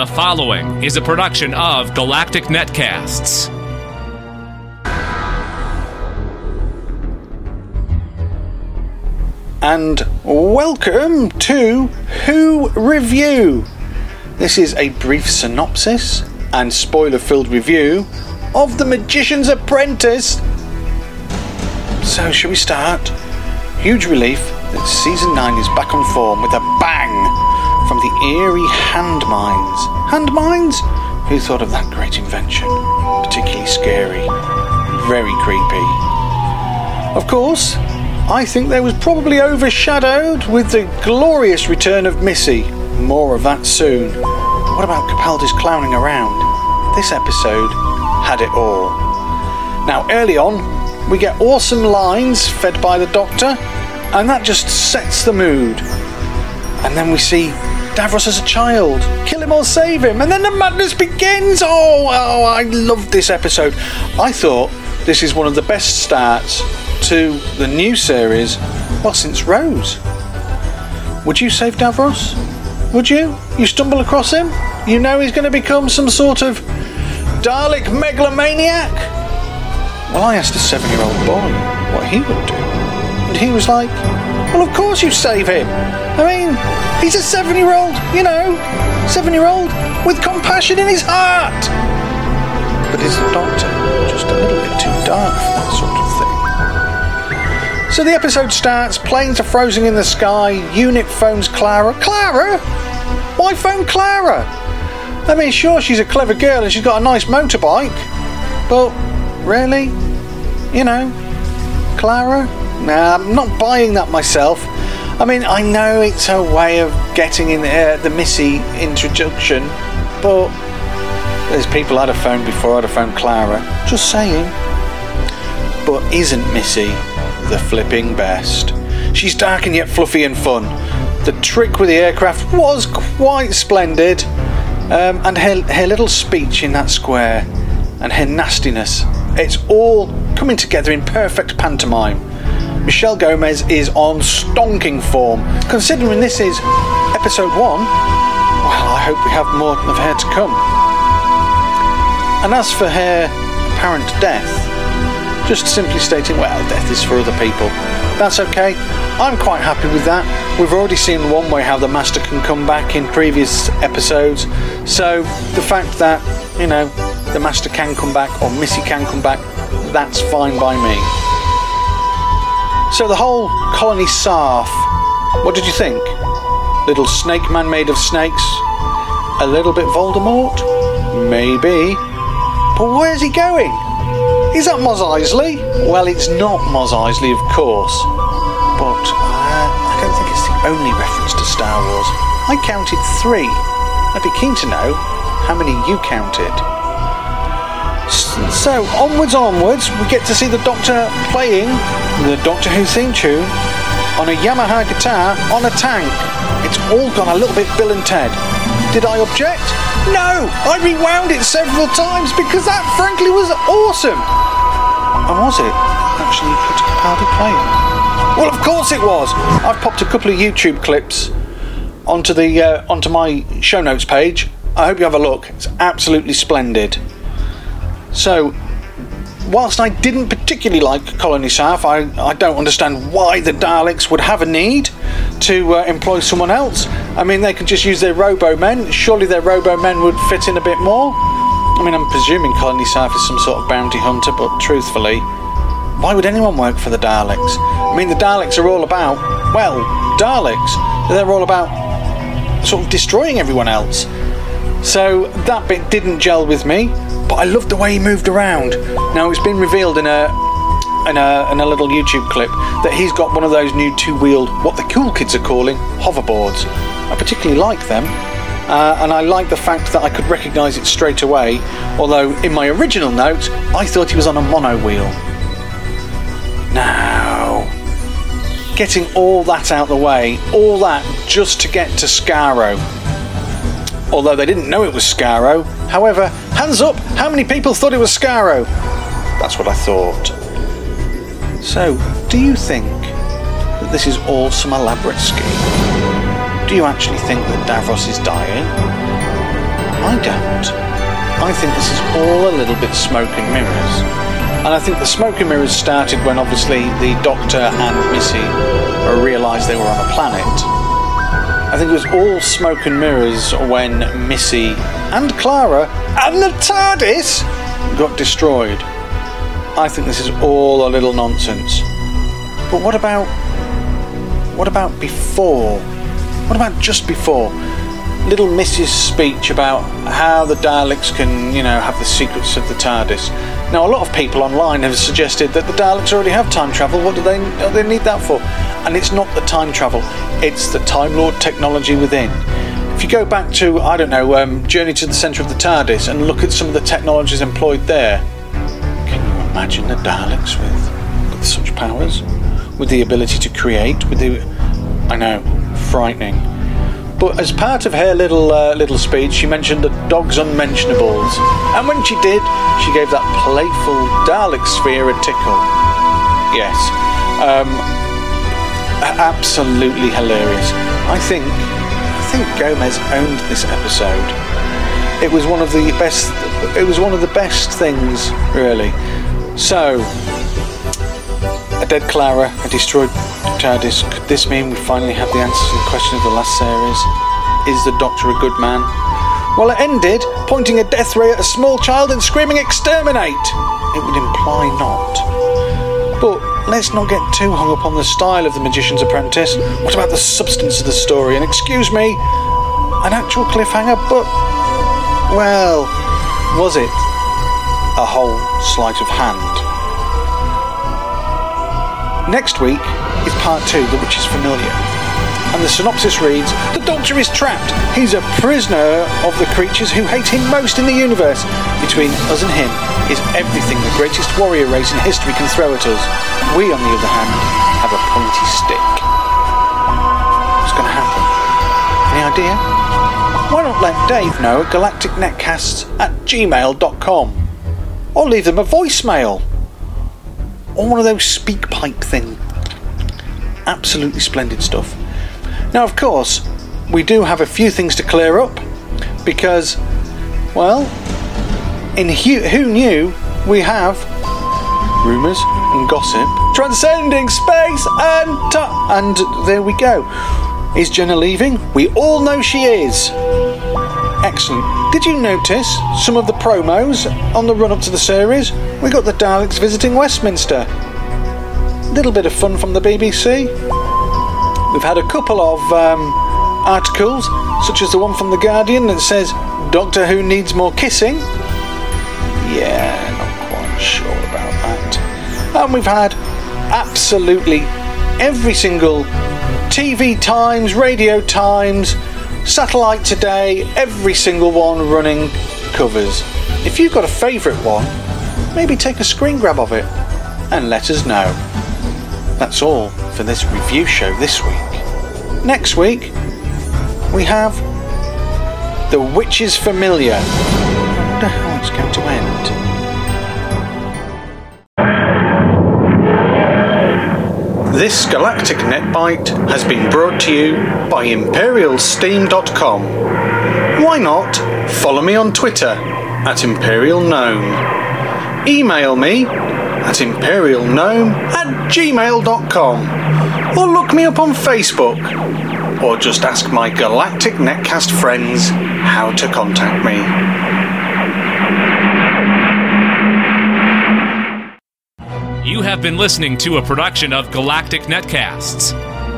The following is a production of Galactic Netcasts. and welcome to Who Review. This is a brief synopsis and spoiler filled review of The Magician's Apprentice. So, shall we start? Huge relief that season 9 is back on form with a bang from the eerie hand mines. Hand mines? Who thought of that great invention? Particularly scary, very creepy. Of course, I think they was probably overshadowed with the glorious return of Missy. More of that soon. What about Capaldi's clowning around? This episode had it all. Now, early on, we get awesome lines fed by the Doctor, and that just sets the mood. And then we see Davros as a child. Kill him or save him. And then the madness begins. Oh, oh, I love this episode. I thought this is one of the best starts to the new series, well, since Rose. Would you save Davros? Would you? You stumble across him? You know he's going to become some sort of Dalek megalomaniac? Well, I asked a seven year old boy what he would do. And he was like, Well, of course you save him. I mean, he's a seven year old, you know, seven year old with compassion in his heart. But is the doctor just a little bit too dark for that sort of thing? So the episode starts, planes are frozen in the sky, unit phones Clara. Clara? Why phone Clara? I mean, sure, she's a clever girl and she's got a nice motorbike, but really? You know, Clara? Nah, I'm not buying that myself. I mean, I know it's a way of getting in uh, the Missy introduction, but there's people I'd have phoned before I'd have phoned Clara. Just saying. But isn't Missy the flipping best? She's dark and yet fluffy and fun. The trick with the aircraft was quite splendid. Um, and her, her little speech in that square and her nastiness. It's all coming together in perfect pantomime. Michelle Gomez is on stonking form. Considering this is episode one, well, I hope we have more of her to come. And as for her apparent death, just simply stating, well, death is for other people. That's okay. I'm quite happy with that. We've already seen one way how the Master can come back in previous episodes. So the fact that, you know, the Master can come back or Missy can come back, that's fine by me. So the whole colony Sarff, what did you think? Little snake man made of snakes? A little bit Voldemort? Maybe. But where's he going? Is that Mos Eisley? Well, it's not Mos Eisley, of course. But uh, I don't think it's the only reference to Star Wars. I counted three. I'd be keen to know how many you counted. So, onwards, onwards, we get to see the Doctor playing the Doctor Who theme tune on a Yamaha guitar on a tank. It's all gone a little bit Bill and Ted. Did I object? No! I rewound it several times because that frankly was awesome! And was it actually Peter Capaldi playing? Well, of course it was! I've popped a couple of YouTube clips onto the uh, onto my show notes page. I hope you have a look. It's absolutely splendid. So, whilst I didn't particularly like Colony Sarff, I, I don't understand why the Daleks would have a need to uh, employ someone else. I mean, they could just use their Robo Men. Surely their Robo Men would fit in a bit more. I mean, I'm presuming Colony Sarff is some sort of bounty hunter, but truthfully, why would anyone work for the Daleks? I mean, the Daleks are all about, well, Daleks. They're all about sort of destroying everyone else. So that bit didn't gel with me, but I loved the way he moved around. Now it's been revealed in a in a, in a little YouTube clip that he's got one of those new two-wheeled, what the cool kids are calling, hoverboards. I particularly like them, uh, and I like the fact that I could recognise it straight away. Although in my original notes, I thought he was on a mono wheel. Now, getting all that out the way, all that just to get to Skaro although they didn't know it was Skaro. However, hands up, how many people thought it was Skaro? That's what I thought. So, do you think that this is all some elaborate scheme? Do you actually think that Davros is dying? I don't. I think this is all a little bit smoke and mirrors. And I think the smoke and mirrors started when obviously the Doctor and Missy realised they were on a planet. I think it was all smoke and mirrors when Missy and Clara and the TARDIS got destroyed. I think this is all a little nonsense. But what about what about before? What about just before? Little Missy's speech about how the Daleks can, you know, have the secrets of the TARDIS. Now, a lot of people online have suggested that the Daleks already have time travel. What do they, do they need that for? And it's not the time travel, it's the Time Lord technology within. If you go back to, I don't know, um, Journey to the Centre of the TARDIS and look at some of the technologies employed there, can you imagine the Daleks with, with such powers? With the ability to create? With the. I know, frightening. But as part of her little uh, little speech, she mentioned the dog's unmentionables, and when she did, she gave that playful Dalek sphere a tickle. Yes, um, absolutely hilarious. I think I think Gomez owned this episode. It was one of the best. It was one of the best things, really. So, a dead Clara, a destroyed TARDIS. Could this mean we finally have the answer to the question of the last series? Is the Doctor a good man? Well, it ended pointing a death ray at a small child and screaming exterminate. It would imply not. But let's not get too hung up on the style of The Magician's Apprentice. What about the substance of the story? And excuse me, an actual cliffhanger, but. Well, was it a whole sleight of hand? Next week is part two, The Witch's Familiar. And the synopsis reads The Doctor is trapped. He's a prisoner of the creatures who hate him most in the universe. Between us and him is everything the greatest warrior race in history can throw at us. We, on the other hand, have a pointy stick. What's going to happen? Any idea? Why not let Dave know at galacticnetcasts at gmail.com? Or leave them a voicemail. Or one of those speak pipe things. Absolutely splendid stuff. Now, of course, we do have a few things to clear up because, well, in Who, Who Knew, we have rumours and gossip transcending space and time. And there we go. Is Jenna leaving? We all know she is. Excellent. Did you notice some of the promos on the run up to the series? We got the Daleks visiting Westminster. Little bit of fun from the BBC. We've had a couple of um, articles, such as the one from The Guardian that says Doctor Who needs more kissing. Yeah, not quite sure about that. And we've had absolutely every single TV Times, Radio Times, Satellite Today, every single one running covers. If you've got a favourite one, maybe take a screen grab of it and let us know. That's all for this review show this week. Next week, we have The Witch's Familiar. I wonder how it's going to end. This Galactic Netbite has been brought to you by ImperialSteam.com. Why not follow me on Twitter at Imperial Gnome? Email me at imperialgnome at gmail.com or look me up on Facebook or just ask my Galactic Netcast friends how to contact me. You have been listening to a production of Galactic Netcasts.